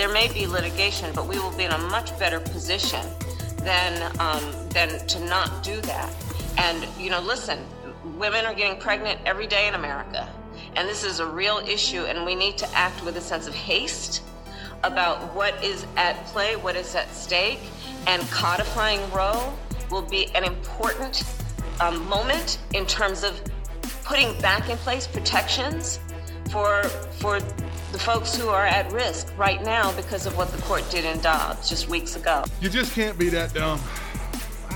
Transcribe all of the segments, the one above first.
there may be litigation, but we will be in a much better position than um, than to not do that. And you know, listen, women are getting pregnant every day in America, and this is a real issue, and we need to act with a sense of haste about what is at play, what is at stake, and codifying Roe will be an important um, moment in terms of putting back in place protections for for the folks who are at risk right now because of what the court did in Dobbs just weeks ago. You just can't be that dumb.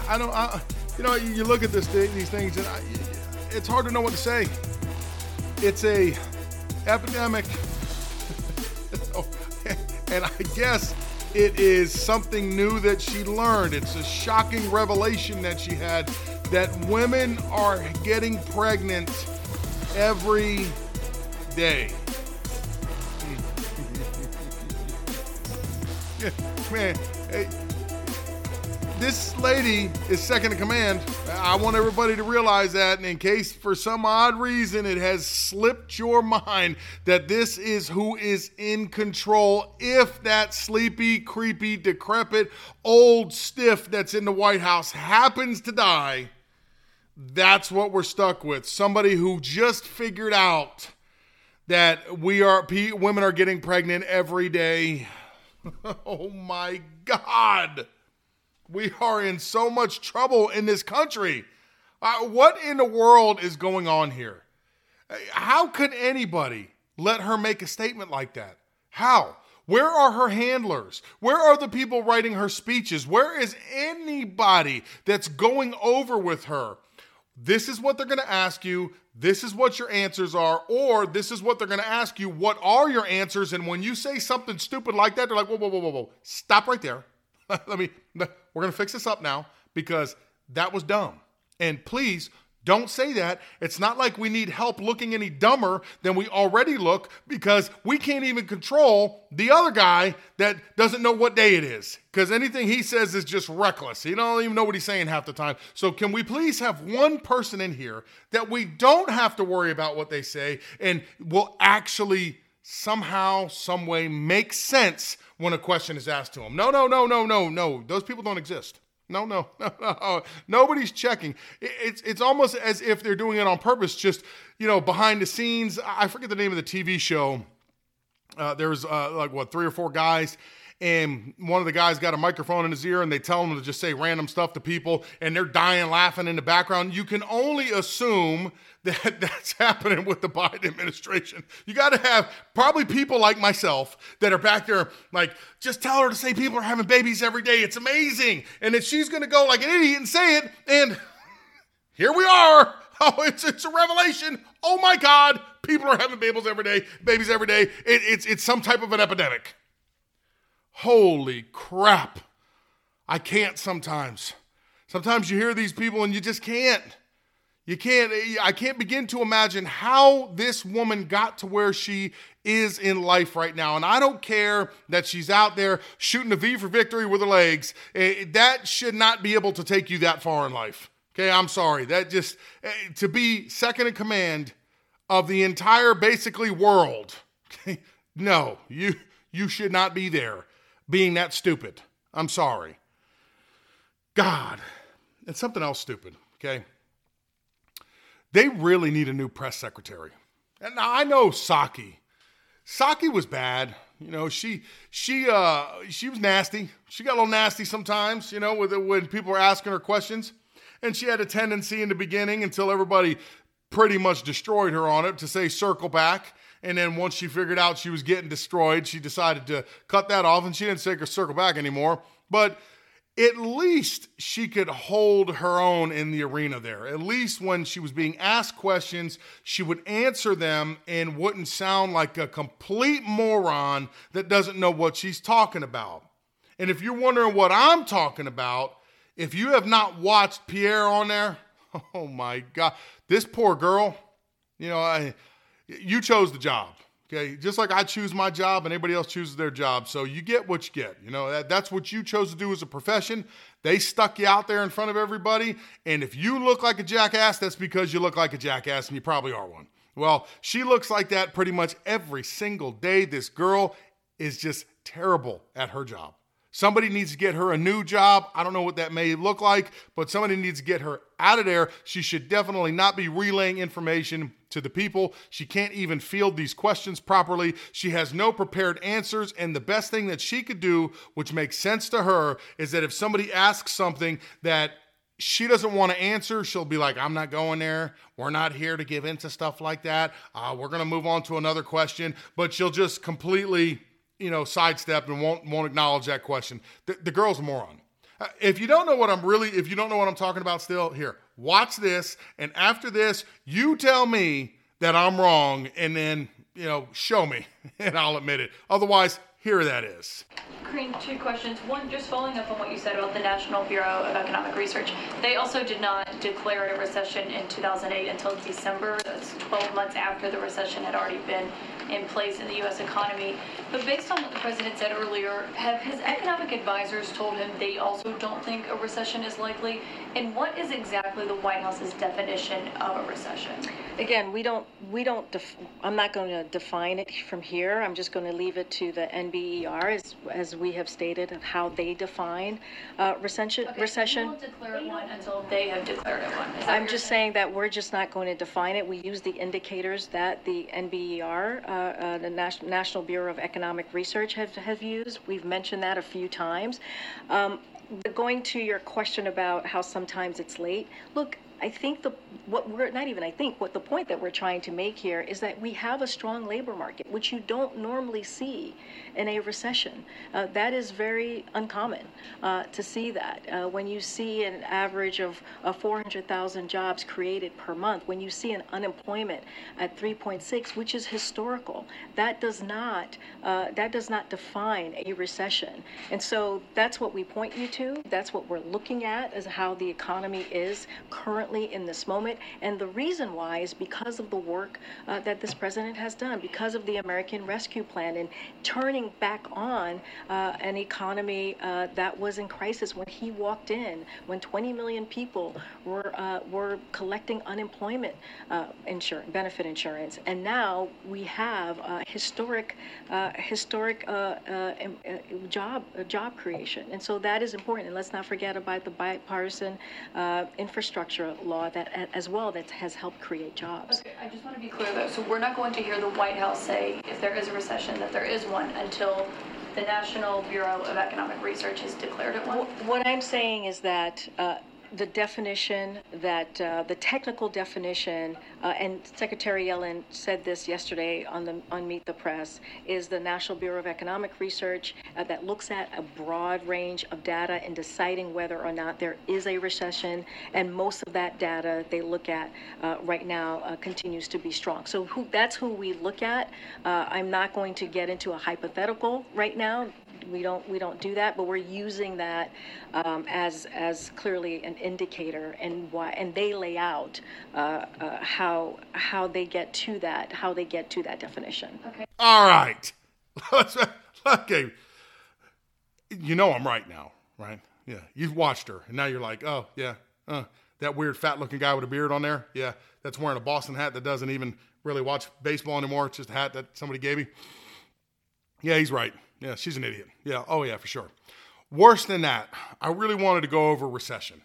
I don't. I, you know, you look at this thing, these things, and I, it's hard to know what to say. It's a epidemic, and I guess it is something new that she learned. It's a shocking revelation that she had that women are getting pregnant every day. Man, hey, this lady is second in command. I want everybody to realize that, and in case for some odd reason it has slipped your mind that this is who is in control, if that sleepy, creepy, decrepit, old stiff that's in the White House happens to die, that's what we're stuck with. Somebody who just figured out that we are women are getting pregnant every day. oh my God. We are in so much trouble in this country. Uh, what in the world is going on here? How could anybody let her make a statement like that? How? Where are her handlers? Where are the people writing her speeches? Where is anybody that's going over with her? This is what they're going to ask you. This is what your answers are. Or this is what they're going to ask you. What are your answers? And when you say something stupid like that, they're like, whoa, whoa, whoa, whoa, whoa. Stop right there. Let me, we're going to fix this up now because that was dumb. And please don't say that. It's not like we need help looking any dumber than we already look because we can't even control the other guy that doesn't know what day it is. Because anything he says is just reckless. He don't even know what he's saying half the time. So can we please have one person in here that we don't have to worry about what they say and will actually somehow, some way make sense when a question is asked to them? No, no, no, no, no, no. Those people don't exist. No, no, no, no. Nobody's checking. It's it's almost as if they're doing it on purpose. Just you know, behind the scenes. I forget the name of the TV show. Uh, there's uh, like what three or four guys, and one of the guys got a microphone in his ear, and they tell him to just say random stuff to people, and they're dying laughing in the background. You can only assume that that's happening with the Biden administration. You got to have probably people like myself that are back there, like, just tell her to say people are having babies every day. It's amazing. And that she's going to go like an idiot and say it. And here we are. Oh, it's, it's a revelation. Oh my God. People are having babies every day, babies every day. It, it's, it's some type of an epidemic. Holy crap. I can't sometimes. Sometimes you hear these people and you just can't. You can't, I can't begin to imagine how this woman got to where she is in life right now. And I don't care that she's out there shooting a V for victory with her legs. Eh, that should not be able to take you that far in life. Okay, I'm sorry. That just, eh, to be second in command of the entire basically world. Okay, no, you, you should not be there being that stupid. I'm sorry. God, it's something else stupid. Okay. They really need a new press secretary. And I know Psaki. Psaki was bad. You know, she she uh she was nasty. She got a little nasty sometimes, you know, with when people were asking her questions. And she had a tendency in the beginning until everybody pretty much destroyed her on it to say circle back. And then once she figured out she was getting destroyed, she decided to cut that off and she didn't say circle back anymore. But at least she could hold her own in the arena there. At least when she was being asked questions, she would answer them and wouldn't sound like a complete moron that doesn't know what she's talking about. And if you're wondering what I'm talking about, if you have not watched Pierre on there, oh my God, this poor girl, you know, I, you chose the job. Okay, just like I choose my job and anybody else chooses their job. So you get what you get. You know, that, that's what you chose to do as a profession. They stuck you out there in front of everybody. And if you look like a jackass, that's because you look like a jackass and you probably are one. Well, she looks like that pretty much every single day. This girl is just terrible at her job. Somebody needs to get her a new job. I don't know what that may look like, but somebody needs to get her out of there. She should definitely not be relaying information to the people. She can't even field these questions properly. She has no prepared answers. And the best thing that she could do, which makes sense to her, is that if somebody asks something that she doesn't want to answer. She'll be like, I'm not going there. We're not here to give into stuff like that. Uh, we're going to move on to another question. But she'll just completely you know, sidestep and won't won't acknowledge that question. The, the girl's a moron. Uh, if you don't know what I'm really, if you don't know what I'm talking about, still here, watch this, and after this, you tell me that I'm wrong, and then you know, show me, and I'll admit it. Otherwise, here that is. Karine, two questions. One, just following up on what you said about the National Bureau of Economic Research. They also did not declare a recession in 2008 until December. That's 12 months after the recession had already been in place in the U.S. economy. But based on what the president said earlier, have his economic advisors told him they also don't think a recession is likely? And what is exactly the White House's definition of a recession? Again, we don't, we don't, def- I'm not going to define it from here. I'm just going to leave it to the NBER as, as we have stated of how they define uh, recession. Okay, recession. Won't declare one until they have declared it one. I'm just you're saying that we're just not going to define it. We use the indicators that the NBER, uh, uh, the Nas- National Bureau of Economic Research, have, have used. We've mentioned that a few times. Um, going to your question about how sometimes it's late, look, I think the what we're not even I think what the point that we're trying to make here is that we have a strong labor market, which you don't normally see in a recession. Uh, that is very uncommon uh, to see that. Uh, when you see an average of 400,000 jobs created per month, when you see an unemployment at 3.6, which is historical, that does not uh, that does not define a recession. And so that's what we point you to. That's what we're looking at as how the economy is currently in this moment. And the reason why is because of the work uh, that this president has done, because of the American Rescue Plan and turning back on uh, an economy uh, that was in crisis when he walked in, when 20 million people were uh, were collecting unemployment uh, insurance, benefit insurance, and now we have historic historic job job creation, and so that is important. And let's not forget about the bipartisan infrastructure law that as well that has helped create jobs. Okay, I just want to be clear though. So we're not going to hear the White House say if there is a recession that there is one until the National Bureau of Economic Research has declared it one. What I'm saying is that. Uh, the definition that uh, the technical definition, uh, and Secretary Yellen said this yesterday on the on Meet the Press, is the National Bureau of Economic Research uh, that looks at a broad range of data in deciding whether or not there is a recession, and most of that data they look at uh, right now uh, continues to be strong. So who, that's who we look at. Uh, I'm not going to get into a hypothetical right now we don't we don't do that, but we're using that um, as as clearly an indicator and why and they lay out uh, uh, how how they get to that how they get to that definition. Okay. All right. okay. You know I'm right now, right? Yeah. You've watched her, and now you're like, oh yeah, uh, that weird fat looking guy with a beard on there. Yeah, that's wearing a Boston hat that doesn't even really watch baseball anymore. It's just a hat that somebody gave me. Yeah, he's right. Yeah, she's an idiot. Yeah, oh yeah, for sure. Worse than that, I really wanted to go over recession.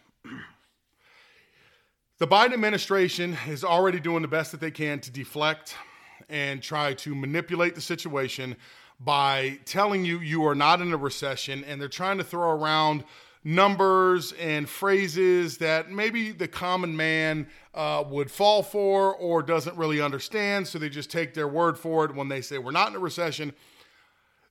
the Biden administration is already doing the best that they can to deflect and try to manipulate the situation by telling you you are not in a recession, and they're trying to throw around numbers and phrases that maybe the common man uh, would fall for or doesn't really understand. So they just take their word for it when they say we're not in a recession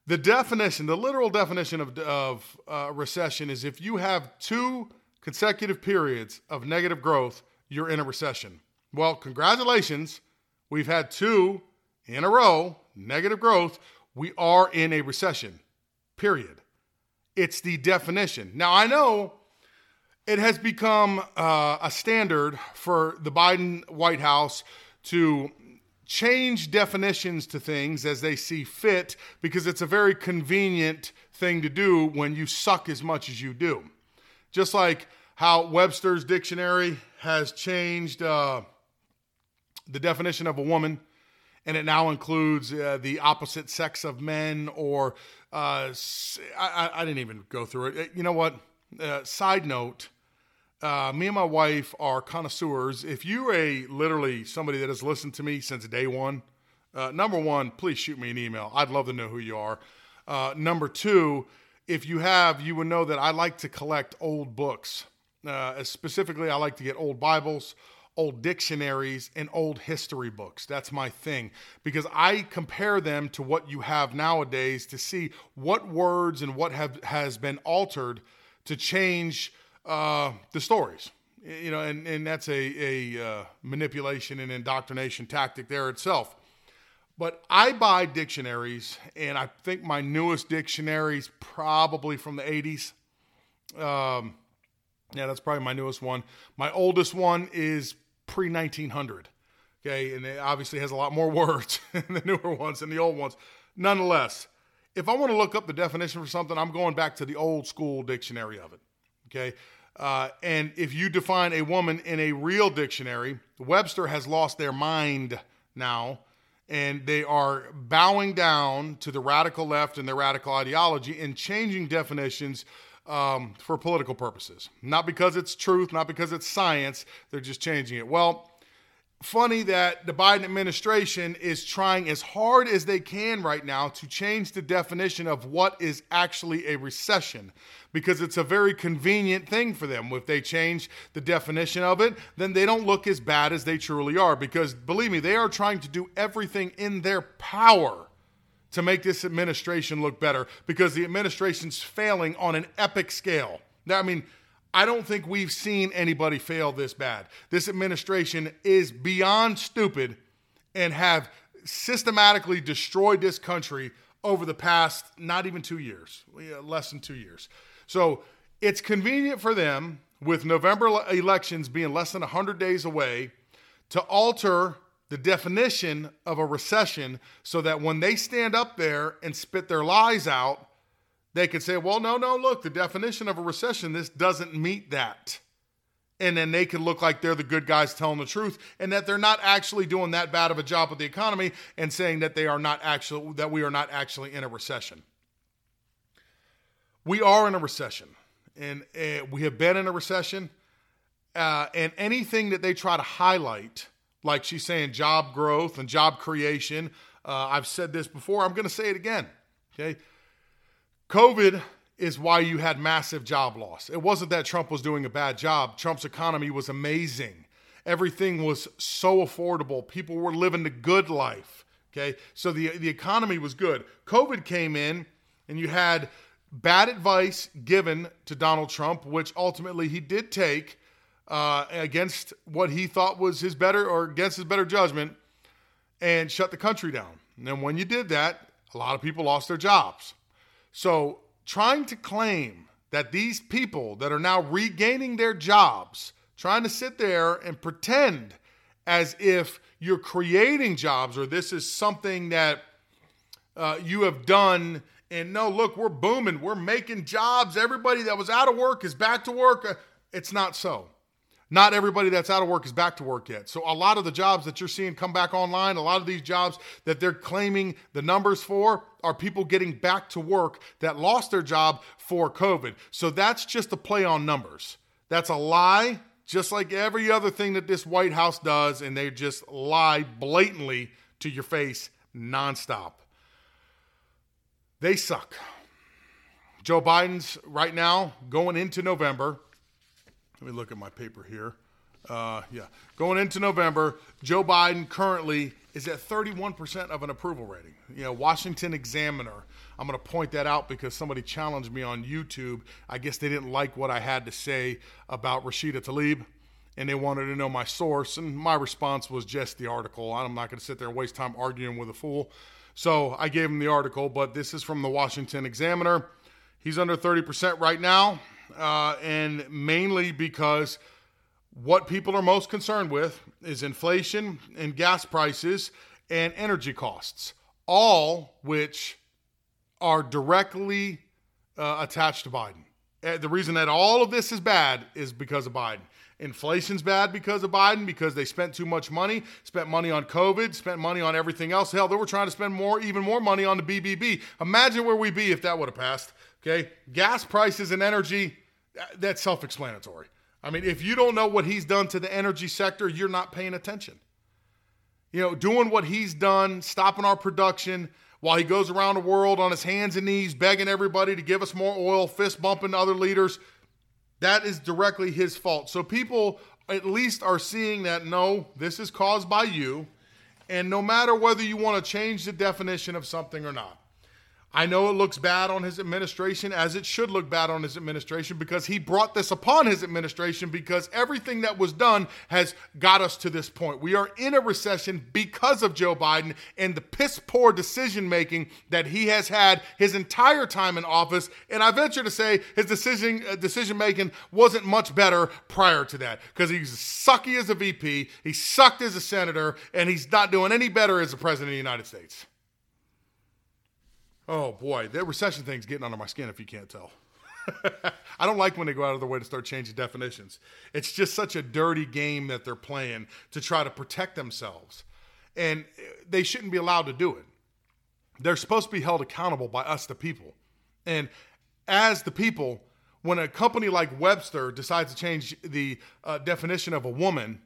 The definition, the literal definition of, of uh, recession is if you have two consecutive periods of negative growth, you're in a recession. Well, congratulations. We've had two in a row, negative growth. We are in a recession, period. It's the definition. Now, I know it has become uh, a standard for the Biden White House to change definitions to things as they see fit because it's a very convenient thing to do when you suck as much as you do. Just like how Webster's dictionary has changed uh, the definition of a woman and it now includes uh, the opposite sex of men or uh, I, I, didn't even go through it. You know what? Uh, side note uh, me and my wife are connoisseurs. If you're a literally somebody that has listened to me since day one, uh, number one, please shoot me an email. I'd love to know who you are. Uh, number two, if you have, you would know that I like to collect old books. Uh, specifically, I like to get old Bibles, old dictionaries, and old history books. That's my thing because I compare them to what you have nowadays to see what words and what have has been altered to change uh, the stories. You know, and, and that's a, a uh, manipulation and indoctrination tactic there itself. But I buy dictionaries, and I think my newest dictionary's probably from the 80s. Um, yeah, that's probably my newest one. My oldest one is pre 1900. Okay, and it obviously has a lot more words than the newer ones and the old ones. Nonetheless, if I want to look up the definition for something, I'm going back to the old school dictionary of it. Okay, uh, and if you define a woman in a real dictionary, Webster has lost their mind now, and they are bowing down to the radical left and their radical ideology and changing definitions um, for political purposes. Not because it's truth, not because it's science, they're just changing it. Well, funny that the Biden administration is trying as hard as they can right now to change the definition of what is actually a recession because it's a very convenient thing for them. If they change the definition of it, then they don't look as bad as they truly are because believe me, they are trying to do everything in their power to make this administration look better because the administration's failing on an epic scale. Now, I mean, I don't think we've seen anybody fail this bad. This administration is beyond stupid and have systematically destroyed this country over the past not even two years, less than two years. So it's convenient for them, with November elections being less than 100 days away, to alter the definition of a recession so that when they stand up there and spit their lies out, they could say, well, no, no, look, the definition of a recession, this doesn't meet that. And then they can look like they're the good guys telling the truth and that they're not actually doing that bad of a job with the economy and saying that they are not actually, that we are not actually in a recession. We are in a recession and uh, we have been in a recession. Uh, and anything that they try to highlight, like she's saying job growth and job creation, uh, I've said this before, I'm going to say it again. Okay COVID is why you had massive job loss. It wasn't that Trump was doing a bad job. Trump's economy was amazing. Everything was so affordable. People were living the good life. Okay. So the, the economy was good. COVID came in and you had bad advice given to Donald Trump, which ultimately he did take uh, against what he thought was his better or against his better judgment and shut the country down. And then when you did that, a lot of people lost their jobs. So, trying to claim that these people that are now regaining their jobs, trying to sit there and pretend as if you're creating jobs or this is something that uh, you have done. And no, look, we're booming. We're making jobs. Everybody that was out of work is back to work. Uh, it's not so not everybody that's out of work is back to work yet. So a lot of the jobs that you're seeing come back online, a lot of these jobs that they're claiming the numbers for are people getting back to work that lost their job for COVID. So that's just a play on numbers. That's a lie, just like every other thing that this White House does, and they just lie blatantly to your face nonstop. They suck. Joe Biden's right now going into November let me look at my paper here. Uh, yeah, going into November, Joe Biden currently is at 31% of an approval rating. You know, Washington Examiner, I'm going to point that out because somebody challenged me on YouTube. I guess they didn't like what I had to say about Rashida Tlaib and they wanted to know my source. And my response was just the article. I'm not going to sit there and waste time arguing with a fool. So I gave him the article, but this is from the Washington Examiner. He's under 30% right now, uh, and mainly because what people are most concerned with is inflation and gas prices and energy costs, all which are directly uh, attached to Biden. Uh, the reason that all of this is bad is because of Biden. Inflation's bad because of Biden because they spent too much money, spent money on COVID, spent money on everything else. Hell, they were trying to spend more, even more money on the BBB. Imagine where we'd be if that would have passed. Okay, gas prices and energy, uh, that's self-explanatory. I mean, if you don't know what he's done to the energy sector, you're not paying attention. You know, doing what he's done, stopping our production while he goes around the world on his hands and knees begging everybody to give us more oil, fist bumping other leaders. That is directly his fault. So people at least are seeing that no, this is caused by you. And no matter whether you want to change the definition of something or not, I know it looks bad on his administration, as it should look bad on his administration, because he brought this upon his administration because everything that was done has got us to this point. We are in a recession because of Joe Biden and the piss poor decision making that he has had his entire time in office. And I venture to say his decision uh, decision making wasn't much better prior to that because he's sucky as a VP, he sucked as a senator, and he's not doing any better as a president of the United States. Oh boy, that recession thing's getting under my skin if you can't tell. I don't like when they go out of their way to start changing definitions. It's just such a dirty game that they're playing to try to protect themselves. And they shouldn't be allowed to do it. They're supposed to be held accountable by us, the people. And as the people, when a company like Webster decides to change the uh, definition of a woman,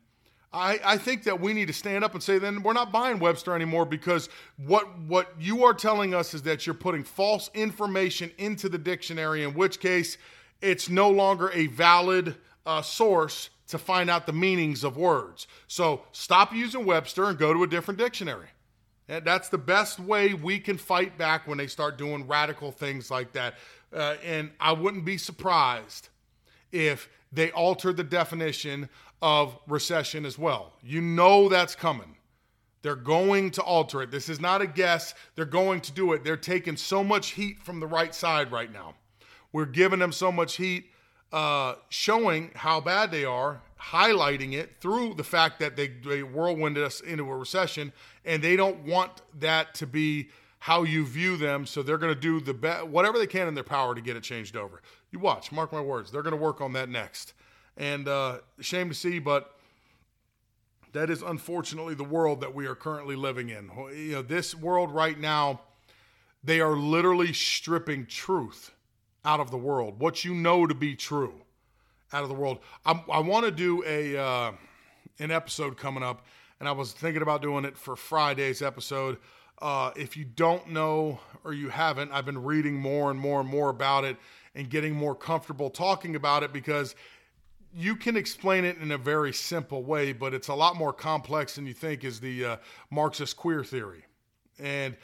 I, I think that we need to stand up and say, then we're not buying Webster anymore because what what you are telling us is that you're putting false information into the dictionary, in which case it's no longer a valid uh, source to find out the meanings of words. So stop using Webster and go to a different dictionary. And that's the best way we can fight back when they start doing radical things like that. Uh, and I wouldn't be surprised if they alter the definition of recession as well. You know that's coming. They're going to alter it. This is not a guess. They're going to do it. They're taking so much heat from the right side right now. We're giving them so much heat, uh, showing how bad they are, highlighting it through the fact that they, they whirlwinded us into a recession, and they don't want that to be how you view them. So they're going to do the be- whatever they can in their power to get it changed over. You watch, mark my words. They're going to work on that next. And uh, shame to see, but that is unfortunately the world that we are currently living in. You know, this world right now, they are literally stripping truth out of the world. What you know to be true out of the world. I, I want to do a uh, an episode coming up, and I was thinking about doing it for Friday's episode. Uh, if you don't know or you haven't, I've been reading more and more and more about it and getting more comfortable talking about it because you can explain it in a very simple way, but it's a lot more complex than you think is the uh, Marxist queer theory. And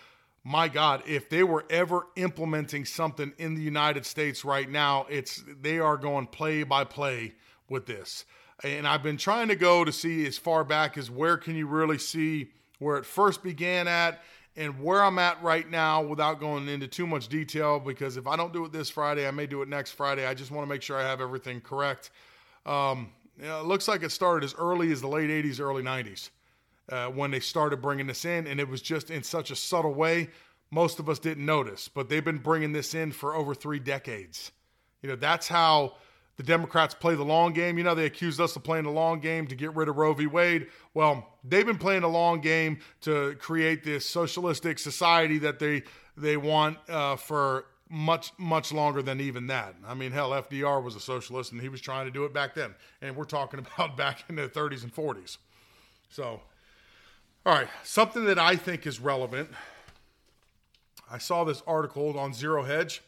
my God, if they were ever implementing something in the United States right now, it's they are going play by play with this. And I've been trying to go to see as far back as where can you really see where it first began at and where I'm at right now without going into too much detail because if I don't do it this Friday, I may do it next Friday. I just want to make sure I have everything correct. Um, you know, it looks like it started as early as the late 80s, early 90s uh, when they started bringing this in, and it was just in such a subtle way. Most of us didn't notice, but they've been bringing this in for over three decades. You know, that's how the Democrats play the long game. You know, they accused us of playing the long game to get rid of Roe v. Wade. Well, they've been playing the long game to create this socialistic society that they they want uh, for much much longer than even that. I mean, hell, FDR was a socialist and he was trying to do it back then, and we're talking about back in the 30s and 40s. So, all right, something that I think is relevant. I saw this article on Zero Hedge.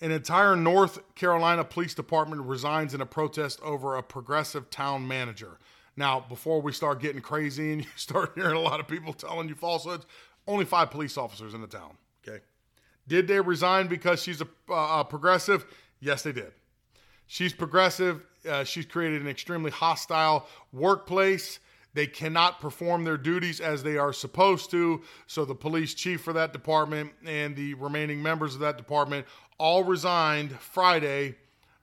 An entire North Carolina police department resigns in a protest over a progressive town manager. Now, before we start getting crazy and you start hearing a lot of people telling you falsehoods, only five police officers in the town. Did they resign because she's a, uh, progressive? Yes, they did. She's progressive. Uh, she's created an extremely hostile workplace. They cannot perform their duties as they are supposed to. So the police chief for that department and the remaining members of that department all resigned Friday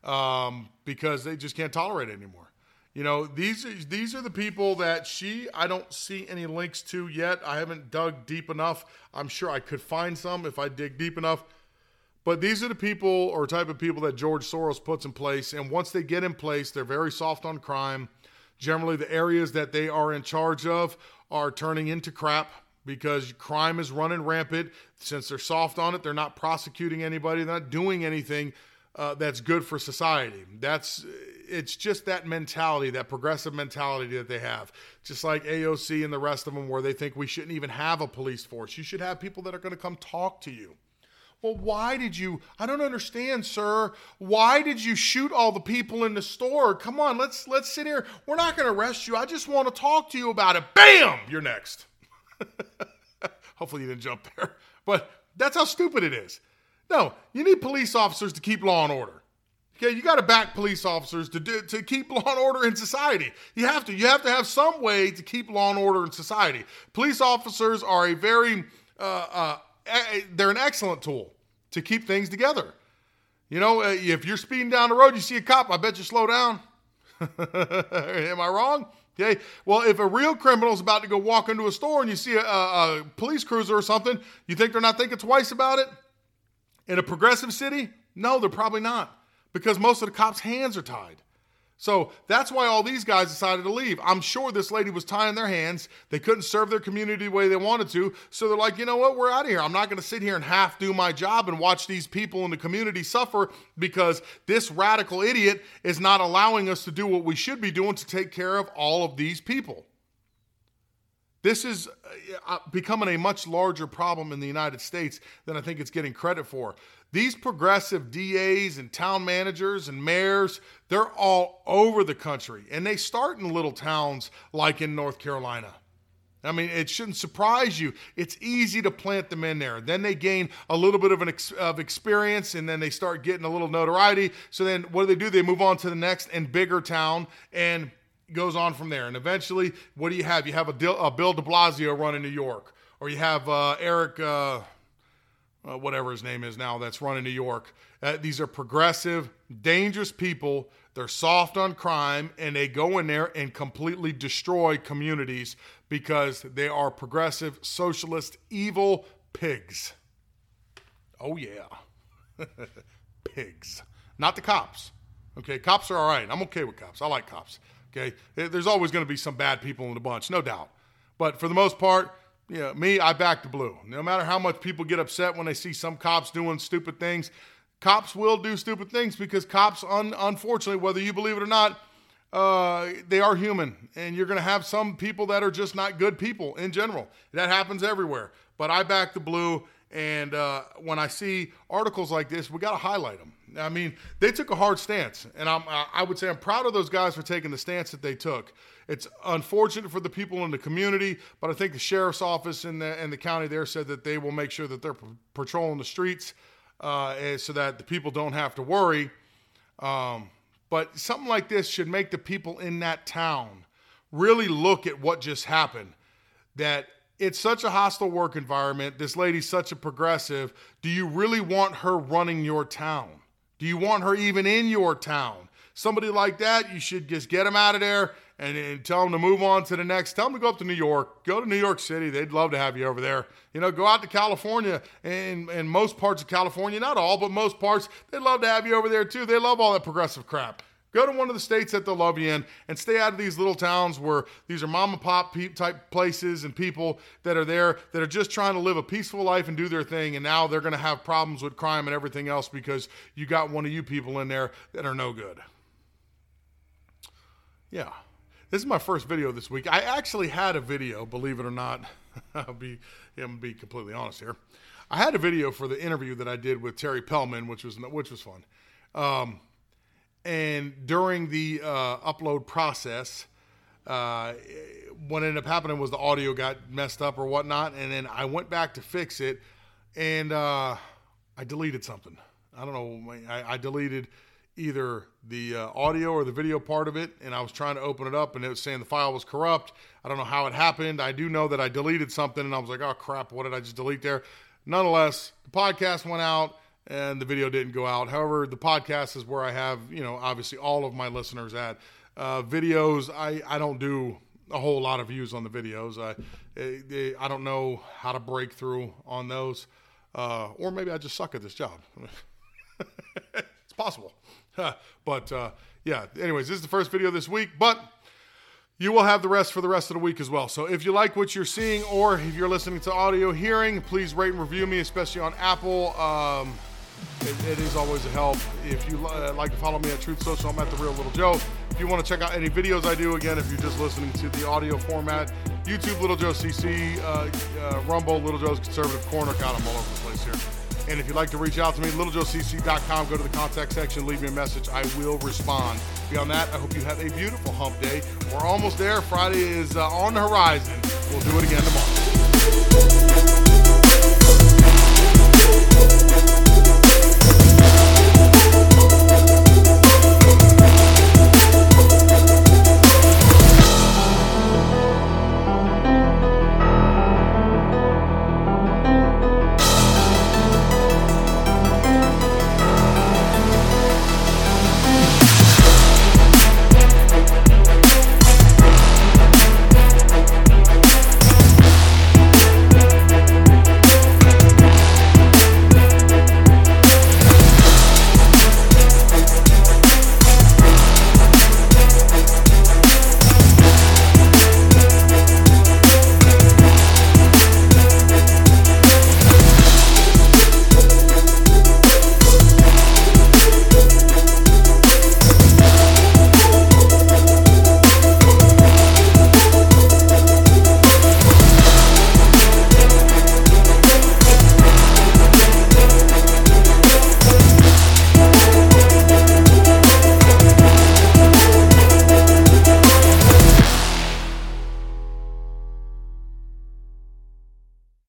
um, because they just can't tolerate it anymore. You know, these are, these are the people that she I don't see any links to yet. I haven't dug deep enough. I'm sure I could find some if I dig deep enough. But these are the people or type of people that George Soros puts in place and once they get in place, they're very soft on crime. Generally the areas that they are in charge of are turning into crap because crime is running rampant. Since they're soft on it, they're not prosecuting anybody, they're not doing anything uh, that's good for society. That's it's just that mentality, that progressive mentality that they have. Just like AOC and the rest of them, where they think we shouldn't even have a police force. You should have people that are going to come talk to you. Well, why did you? I don't understand, sir. Why did you shoot all the people in the store? Come on, let's let's sit here. We're not going to arrest you. I just want to talk to you about it. Bam! You're next. Hopefully you didn't jump there. But that's how stupid it is. No, you need police officers to keep law and order. Okay, you got to back police officers to do, to keep law and order in society. You have to. You have to have some way to keep law and order in society. Police officers are a very uh, uh, they're an excellent tool to keep things together. You know, uh, if you're speeding down the road, you see a cop, I bet you slow down. Am I wrong? Okay. Well, if a real criminal is about to go walk into a store and you see a, a, a police cruiser or something, you think they're not thinking twice about it? In a progressive city? No, they're probably not because most of the cops' hands are tied. So that's why all these guys decided to leave. I'm sure this lady was tying their hands. They couldn't serve their community the way they wanted to. So they're like, you know what? We're out of here. I'm not going to sit here and half do my job and watch these people in the community suffer because this radical idiot is not allowing us to do what we should be doing to take care of all of these people. This is uh, uh, becoming a much larger problem in the United States than I think it's getting credit for. These progressive DAs and town managers and mayors, they're all over the country, and they start in little towns like in North Carolina. I mean, it shouldn't surprise you. It's easy to plant them in there. Then they gain a little bit of an ex- of experience, and then they start getting a little notoriety. So then, what do they do? They move on to the next and bigger town, and goes on from there. And eventually, what do you have? You have a, a Bill de Blasio running New York, or you have uh, Eric, uh, uh, whatever his name is now, that's running New York. Uh, these are progressive, dangerous people. They're soft on crime, and they go in there and completely destroy communities because they are progressive, socialist, evil pigs. Oh, yeah. pigs. Not the cops. Okay, cops are all right. I'm okay with cops. I like cops. Okay, there's always going to be some bad people in the bunch, no doubt. But for the most part, you know, me, I back the blue. No matter how much people get upset when they see some cops doing stupid things, cops will do stupid things because cops, un- unfortunately, whether you believe it or not, uh, they are human, and you're going to have some people that are just not good people in general. That happens everywhere. But I back the blue, and uh, when I see articles like this, we got to highlight them. I mean, they took a hard stance, and I'm, I would say I'm proud of those guys for taking the stance that they took. It's unfortunate for the people in the community, but I think the sheriff's office and the, and the county there said that they will make sure that they're patrolling the streets uh, so that the people don't have to worry. Um, but something like this should make the people in that town really look at what just happened. That it's such a hostile work environment. This lady's such a progressive. Do you really want her running your town? Do you want her even in your town? Somebody like that, you should just get them out of there and, and, tell them to move on to the next. Tell them to go up to New York. Go to New York City. They'd love to have you over there. You know, go out to California and, and most parts of California, not all, but most parts, they'd love to have you over there too. They love all that progressive crap. Go to one of the states that they'll love you in and stay out of these little towns where these are mom and pop type places and people that are there that are just trying to live a peaceful life and do their thing. And now they're going to have problems with crime and everything else because you got one of you people in there that are no good. Yeah. This is my first video this week. I actually had a video, believe it or not. I'll be, I'm be completely honest here. I had a video for the interview that I did with Terry Pellman, which was which was fun. Um, and during the uh, upload process, uh, what ended up happening was the audio got messed up or whatnot, and then I went back to fix it, and uh, I deleted something. I don't know. I, I deleted either the uh, audio or the video part of it, and I was trying to open it up, and it was saying the file was corrupt. I don't know how it happened. I do know that I deleted something, and I was like, oh crap, what did I just delete there? Nonetheless, the podcast went out and the video didn't go out. However, the podcast is where I have, you know, obviously all of my listeners at. Uh, videos, I, I don't do a whole lot of views on the videos. I, I, I don't know how to break through on those. Uh, or maybe I just suck at this job. it's possible. but uh, yeah, anyways, this is the first video this week, but you will have the rest for the rest of the week as well. So if you like what you're seeing or if you're listening to audio hearing, please rate and review me, especially on Apple. Um, it, it is always a help. If you uh, like to follow me at Truth Social, I'm at The Real Little Joe. If you want to check out any videos I do, again, if you're just listening to the audio format, YouTube, Little Joe CC, uh, uh, Rumble, Little Joe's Conservative Corner. God, I'm all over the place here. And if you'd like to reach out to me, littlejoecc.com, go to the contact section, leave me a message. I will respond. Beyond that, I hope you have a beautiful hump day. We're almost there. Friday is uh, on the horizon. We'll do it again tomorrow.